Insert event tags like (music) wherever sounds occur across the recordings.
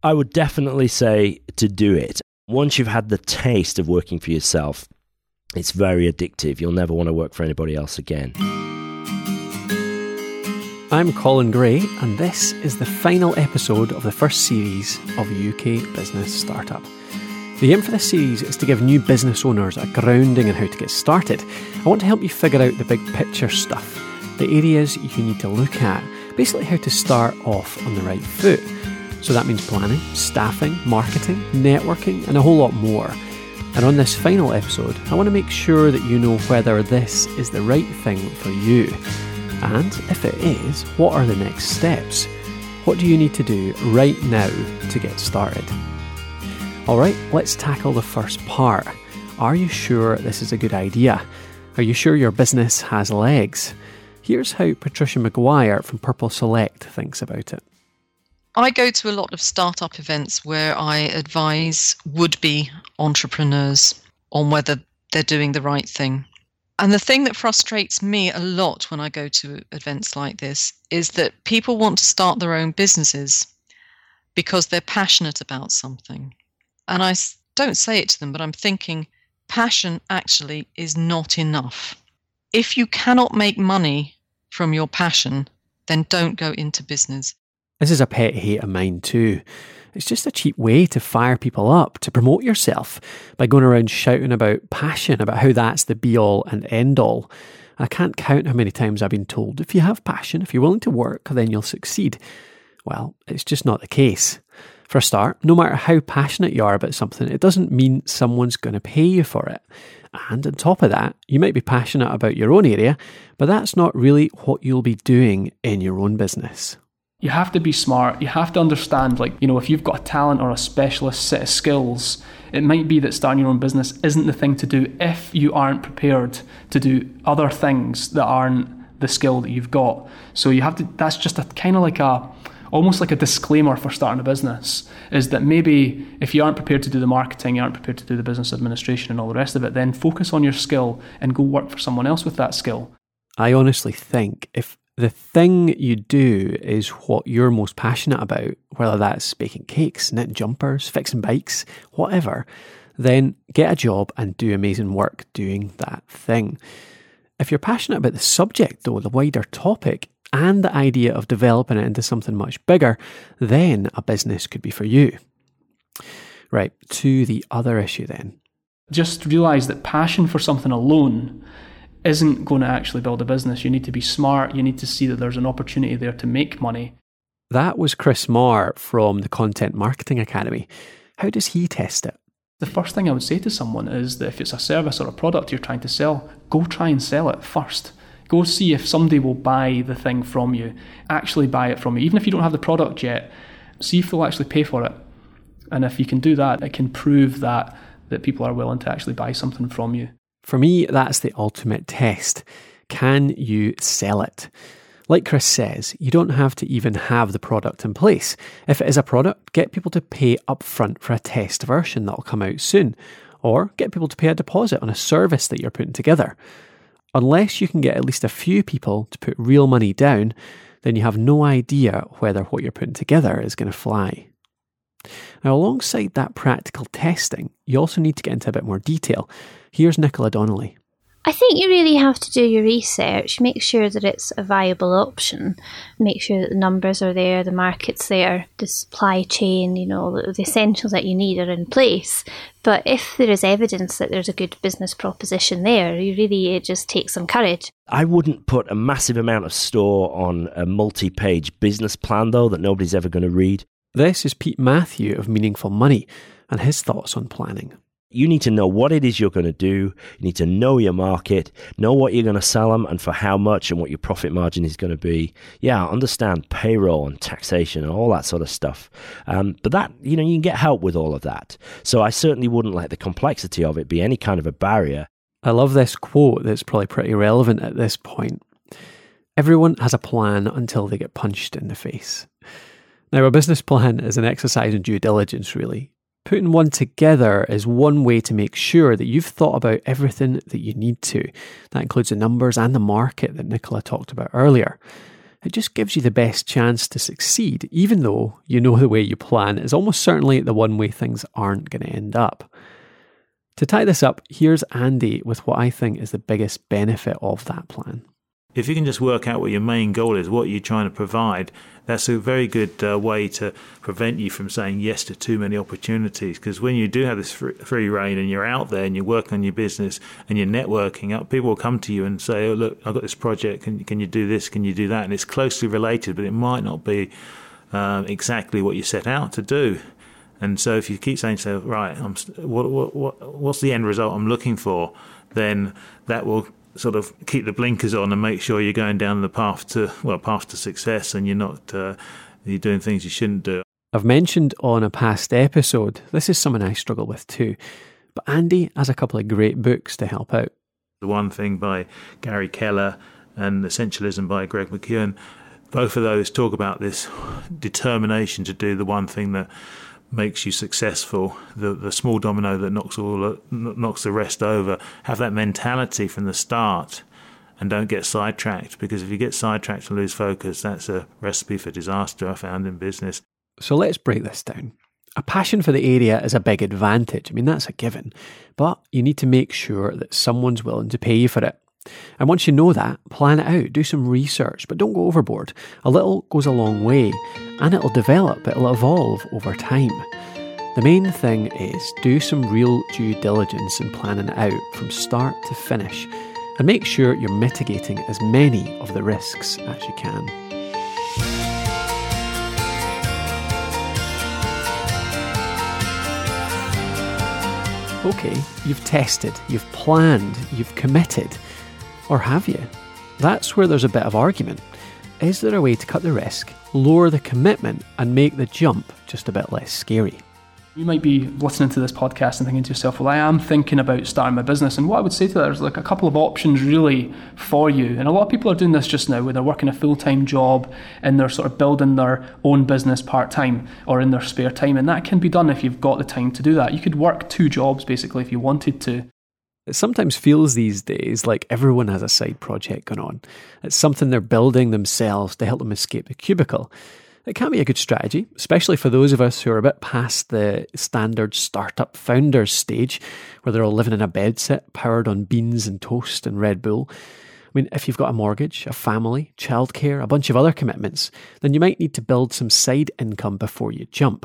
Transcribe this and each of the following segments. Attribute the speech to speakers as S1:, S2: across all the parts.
S1: I would definitely say to do it. Once you've had the taste of working for yourself, it's very addictive. You'll never want to work for anybody else again.
S2: I'm Colin Gray, and this is the final episode of the first series of UK Business Startup. The aim for this series is to give new business owners a grounding in how to get started. I want to help you figure out the big picture stuff, the areas you need to look at, basically, how to start off on the right foot. So that means planning, staffing, marketing, networking, and a whole lot more. And on this final episode, I want to make sure that you know whether this is the right thing for you. And if it is, what are the next steps? What do you need to do right now to get started? Alright, let's tackle the first part. Are you sure this is a good idea? Are you sure your business has legs? Here's how Patricia McGuire from Purple Select thinks about it.
S3: I go to a lot of startup events where I advise would be entrepreneurs on whether they're doing the right thing. And the thing that frustrates me a lot when I go to events like this is that people want to start their own businesses because they're passionate about something. And I don't say it to them, but I'm thinking passion actually is not enough. If you cannot make money from your passion, then don't go into business.
S2: This is a pet hate of mine too. It's just a cheap way to fire people up, to promote yourself by going around shouting about passion, about how that's the be all and end all. I can't count how many times I've been told if you have passion, if you're willing to work, then you'll succeed. Well, it's just not the case. For a start, no matter how passionate you are about something, it doesn't mean someone's going to pay you for it. And on top of that, you might be passionate about your own area, but that's not really what you'll be doing in your own business
S4: you have to be smart. You have to understand, like, you know, if you've got a talent or a specialist set of skills, it might be that starting your own business isn't the thing to do if you aren't prepared to do other things that aren't the skill that you've got. So you have to, that's just a kind of like a, almost like a disclaimer for starting a business is that maybe if you aren't prepared to do the marketing, you aren't prepared to do the business administration and all the rest of it, then focus on your skill and go work for someone else with that skill.
S2: I honestly think if the thing you do is what you're most passionate about, whether that's baking cakes, knitting jumpers, fixing bikes, whatever, then get a job and do amazing work doing that thing. If you're passionate about the subject, though, the wider topic, and the idea of developing it into something much bigger, then a business could be for you. Right, to the other issue then.
S4: Just realize that passion for something alone isn't going to actually build a business. You need to be smart. You need to see that there's an opportunity there to make money.
S2: That was Chris Marr from the Content Marketing Academy. How does he test it?
S4: The first thing I would say to someone is that if it's a service or a product you're trying to sell, go try and sell it first. Go see if somebody will buy the thing from you, actually buy it from you. Even if you don't have the product yet, see if they'll actually pay for it. And if you can do that, it can prove that that people are willing to actually buy something from you.
S2: For me, that's the ultimate test. Can you sell it? Like Chris says, you don't have to even have the product in place. If it is a product, get people to pay upfront for a test version that'll come out soon, or get people to pay a deposit on a service that you're putting together. Unless you can get at least a few people to put real money down, then you have no idea whether what you're putting together is going to fly. Now, alongside that practical testing, you also need to get into a bit more detail. Here's Nicola Donnelly.
S5: I think you really have to do your research, make sure that it's a viable option, make sure that the numbers are there, the market's there, the supply chain, you know, the essentials that you need are in place. But if there is evidence that there's a good business proposition there, you really it just takes some courage.
S1: I wouldn't put a massive amount of store on a multi page business plan, though, that nobody's ever going to read.
S2: This is Pete Matthew of Meaningful Money and his thoughts on planning.
S1: You need to know what it is you're going to do. You need to know your market, know what you're going to sell them and for how much and what your profit margin is going to be. Yeah, understand payroll and taxation and all that sort of stuff. Um, but that, you know, you can get help with all of that. So I certainly wouldn't let the complexity of it be any kind of a barrier.
S2: I love this quote that's probably pretty relevant at this point. Everyone has a plan until they get punched in the face. Now, a business plan is an exercise in due diligence, really. Putting one together is one way to make sure that you've thought about everything that you need to. That includes the numbers and the market that Nicola talked about earlier. it just gives you the best chance to succeed, even though you know the way you plan is almost certainly the one way things aren't going to end up. To tie this up, here's Andy with what I think is the biggest benefit of that plan.
S6: If you can just work out what your main goal is, what you're trying to provide, that's a very good uh, way to prevent you from saying yes to too many opportunities. Because when you do have this free rein and you're out there and you're working on your business and you're networking up, people will come to you and say, "Oh, look, I've got this project. Can can you do this? Can you do that?" And it's closely related, but it might not be um, exactly what you set out to do. And so, if you keep saying "So "Right, what, what, what, what's the end result I'm looking for?" then that will sort of keep the blinkers on and make sure you're going down the path to well path to success and you're not uh, you're doing things you shouldn't do.
S2: I've mentioned on a past episode this is something I struggle with too, but Andy has a couple of great books to help out.
S6: The one thing by Gary Keller and Essentialism by Greg McKeown, both of those talk about this determination to do the one thing that makes you successful, the the small domino that knocks all knocks the rest over. Have that mentality from the start, and don't get sidetracked. Because if you get sidetracked and lose focus, that's a recipe for disaster. I found in business.
S2: So let's break this down. A passion for the area is a big advantage. I mean, that's a given. But you need to make sure that someone's willing to pay you for it. And once you know that, plan it out, do some research, but don't go overboard. A little goes a long way, and it'll develop, it'll evolve over time. The main thing is do some real due diligence in planning it out from start to finish, and make sure you're mitigating as many of the risks as you can. Okay, you've tested, you've planned, you've committed. Or have you? That's where there's a bit of argument. Is there a way to cut the risk, lower the commitment, and make the jump just a bit less scary?
S4: You might be listening to this podcast and thinking to yourself, well, I am thinking about starting my business. And what I would say to that is like a couple of options really for you. And a lot of people are doing this just now where they're working a full time job and they're sort of building their own business part time or in their spare time. And that can be done if you've got the time to do that. You could work two jobs basically if you wanted to.
S2: It sometimes feels these days like everyone has a side project going on. It's something they're building themselves to help them escape the cubicle. It can be a good strategy, especially for those of us who are a bit past the standard startup founders stage, where they're all living in a bedsit powered on beans and toast and Red Bull. I mean, if you've got a mortgage, a family, childcare, a bunch of other commitments, then you might need to build some side income before you jump.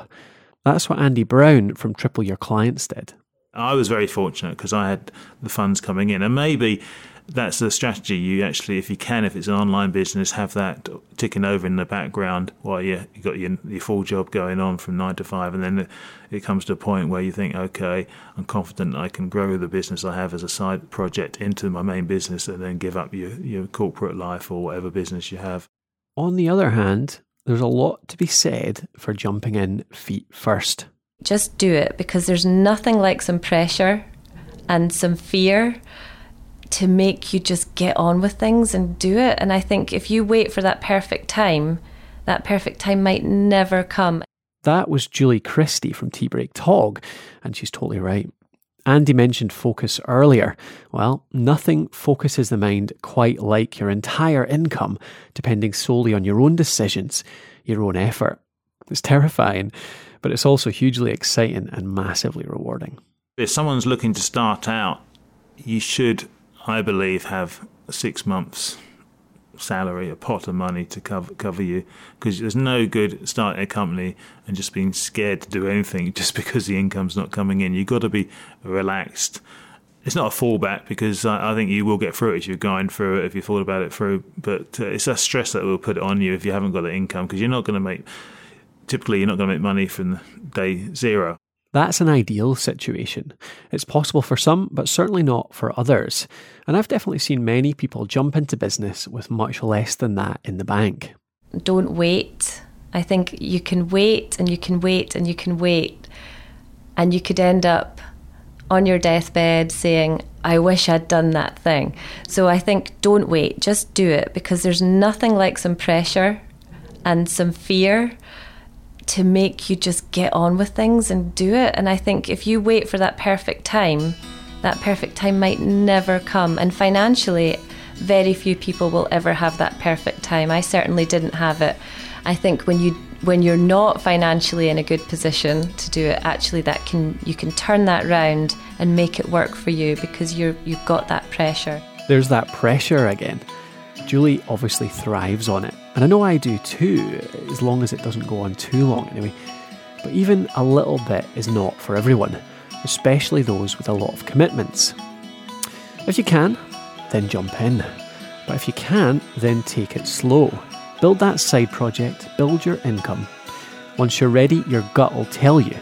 S2: That's what Andy Brown from Triple Your Clients did.
S6: I was very fortunate because I had the funds coming in, and maybe that's the strategy. You actually, if you can, if it's an online business, have that ticking over in the background while you you got your, your full job going on from nine to five, and then it, comes to a point where you think, okay, I'm confident I can grow the business I have as a side project into my main business, and then give up your your corporate life or whatever business you have.
S2: On the other hand, there's a lot to be said for jumping in feet first
S7: just do it because there's nothing like some pressure and some fear to make you just get on with things and do it. And I think if you wait for that perfect time, that perfect time might never come.
S2: That was Julie Christie from Tea Break Tog, and she's totally right. Andy mentioned focus earlier. Well, nothing focuses the mind quite like your entire income, depending solely on your own decisions, your own effort. It's terrifying but it's also hugely exciting and massively rewarding.
S6: If someone's looking to start out, you should, I believe, have six months salary, a pot of money to cover cover you, because there's no good starting a company and just being scared to do anything (laughs) just because the income's not coming in. You've got to be relaxed. It's not a fallback because I, think you will get through it if you're going through it, if you thought about it through. But uh, it's that stress that will put on you if you haven't got the income because you're not going to make typically you're not going to make money from day zero.
S2: That's an ideal situation. It's possible for some, but certainly not for others. And I've definitely seen many people jump into business with much less than that in the bank.
S7: Don't wait. I think you can wait and you can wait and you can wait. And you could end up on your deathbed saying, I wish I'd done that thing. So I think don't wait, just do it because there's nothing like some pressure and some fear to make you just get on with things and do it. And I think if you wait for that perfect time, that perfect time might never come. And financially, very few people will ever have that perfect time. I certainly didn't have it. I think when you when you're not financially in a good position to do it, actually that can you can turn that round and make it work for you because you're you've got that pressure.
S2: There's that pressure again. Julie obviously thrives on it, and I know I do too, as long as it doesn't go on too long anyway. But even a little bit is not for everyone, especially those with a lot of commitments. If you can, then jump in. But if you can't, then take it slow. Build that side project, build your income. Once you're ready, your gut will tell you.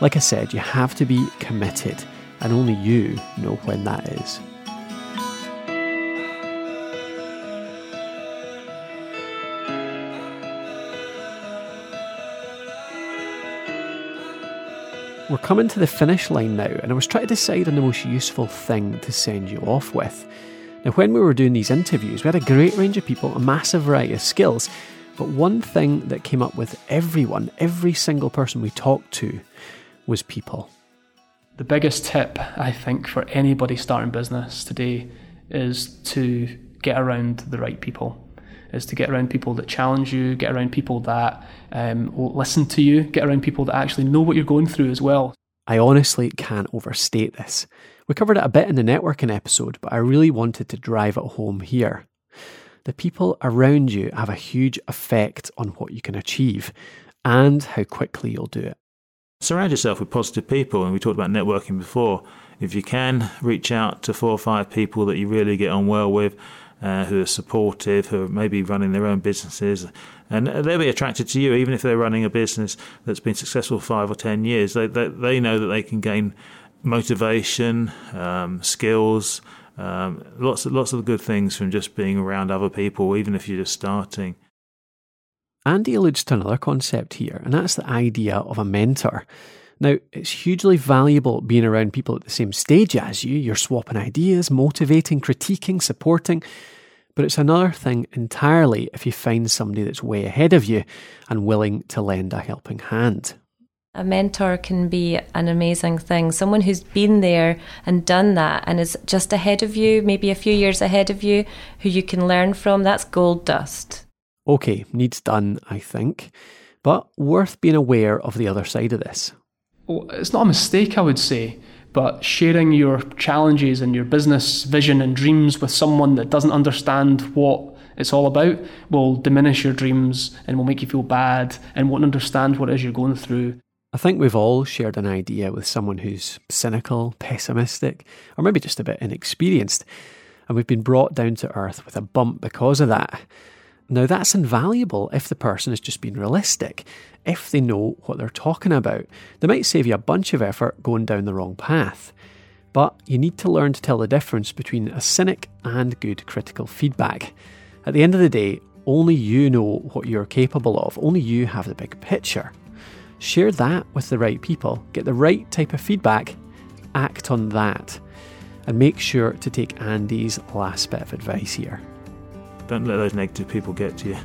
S2: Like I said, you have to be committed, and only you know when that is. We're coming to the finish line now, and I was trying to decide on the most useful thing to send you off with. Now, when we were doing these interviews, we had a great range of people, a massive variety of skills, but one thing that came up with everyone, every single person we talked to, was people.
S4: The biggest tip, I think, for anybody starting business today is to get around the right people. Is to get around people that challenge you, get around people that um, will listen to you, get around people that actually know what you're going through as well.
S2: I honestly can't overstate this. We covered it a bit in the networking episode, but I really wanted to drive it home here. The people around you have a huge effect on what you can achieve and how quickly you'll do it.
S6: Surround yourself with positive people, and we talked about networking before. If you can, reach out to four or five people that you really get on well with uh, who are supportive, who are maybe running their own businesses, and they'll be attracted to you, even if they're running a business that's been successful five or ten years. They they, they know that they can gain motivation, um, skills, um, lots of lots of good things from just being around other people, even if you're just starting.
S2: Andy alludes to another concept here, and that's the idea of a mentor. Now, it's hugely valuable being around people at the same stage as you. You're swapping ideas, motivating, critiquing, supporting. But it's another thing entirely if you find somebody that's way ahead of you and willing to lend a helping hand.
S7: A mentor can be an amazing thing. Someone who's been there and done that and is just ahead of you, maybe a few years ahead of you, who you can learn from, that's gold dust.
S2: Okay, needs done, I think. But worth being aware of the other side of this
S4: it's not a mistake, I would say, but sharing your challenges and your business vision and dreams with someone that doesn't understand what it's all about will diminish your dreams and will make you feel bad and won't understand what it is you're going through.
S2: I think we've all shared an idea with someone who's cynical, pessimistic, or maybe just a bit inexperienced, and we've been brought down to earth with a bump because of that. Now, that's invaluable if the person has just been realistic, if they know what they're talking about. They might save you a bunch of effort going down the wrong path. But you need to learn to tell the difference between a cynic and good critical feedback. At the end of the day, only you know what you're capable of, only you have the big picture. Share that with the right people, get the right type of feedback, act on that, and make sure to take Andy's last bit of advice here.
S6: Don't let those negative people get to you.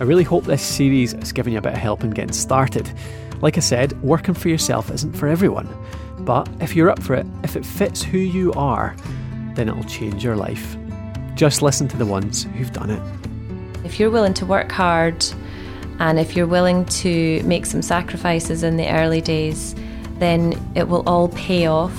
S2: I really hope this series has given you a bit of help in getting started. Like I said, working for yourself isn't for everyone. But if you're up for it, if it fits who you are, then it'll change your life. Just listen to the ones who've done it.
S7: If you're willing to work hard and if you're willing to make some sacrifices in the early days, then it will all pay off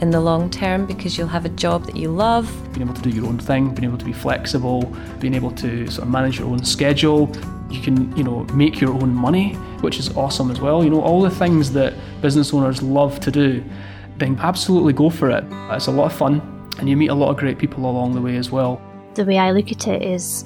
S7: in the long term because you'll have a job that you love.
S4: Being able to do your own thing, being able to be flexible, being able to sort of manage your own schedule. You can, you know, make your own money, which is awesome as well. You know, all the things that business owners love to do, then absolutely go for it. It's a lot of fun and you meet a lot of great people along the way as well.
S5: The way I look at it is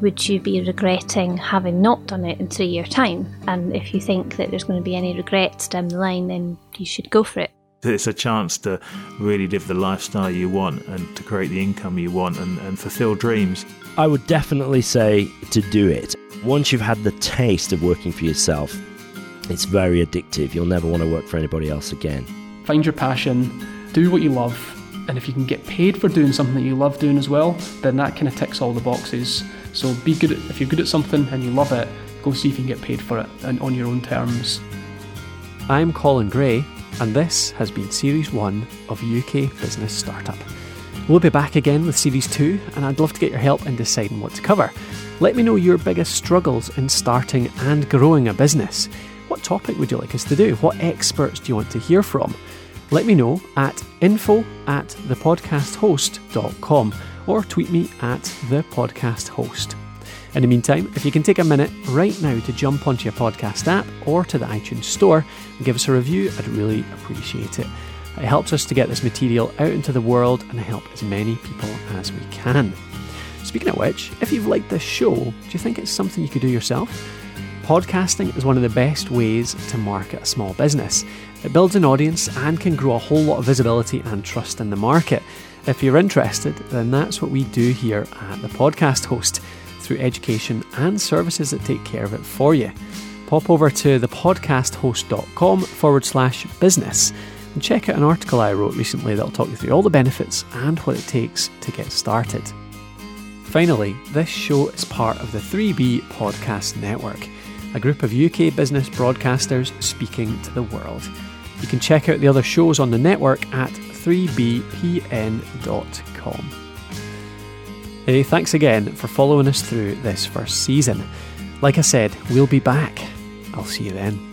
S5: would you be regretting having not done it in three years' time? And if you think that there's going to be any regrets down the line, then you should go for it.
S6: It's a chance to really live the lifestyle you want and to create the income you want and, and fulfill dreams.
S1: I would definitely say to do it. Once you've had the taste of working for yourself, it's very addictive. You'll never want to work for anybody else again.
S4: Find your passion, do what you love, and if you can get paid for doing something that you love doing as well, then that kind of ticks all the boxes. So be good at, if you're good at something and you love it, go see if you can get paid for it and on your own terms.
S2: I'm Colin Gray, and this has been Series 1 of UK Business Startup. We'll be back again with Series 2, and I'd love to get your help in deciding what to cover. Let me know your biggest struggles in starting and growing a business. What topic would you like us to do? What experts do you want to hear from? Let me know at info at thepodcasthost.com or tweet me at the podcast host. In the meantime, if you can take a minute right now to jump onto your podcast app or to the iTunes Store and give us a review, I'd really appreciate it. It helps us to get this material out into the world and help as many people as we can. Speaking of which, if you've liked this show, do you think it's something you could do yourself? Podcasting is one of the best ways to market a small business. It builds an audience and can grow a whole lot of visibility and trust in the market. If you're interested, then that's what we do here at the Podcast Host through education and services that take care of it for you. Pop over to thepodcasthost.com forward slash business and check out an article I wrote recently that'll talk you through all the benefits and what it takes to get started. Finally, this show is part of the 3B Podcast Network, a group of UK business broadcasters speaking to the world. You can check out the other shows on the network at 3bpn.com. Hey, thanks again for following us through this first season. Like I said, we'll be back. I'll see you then.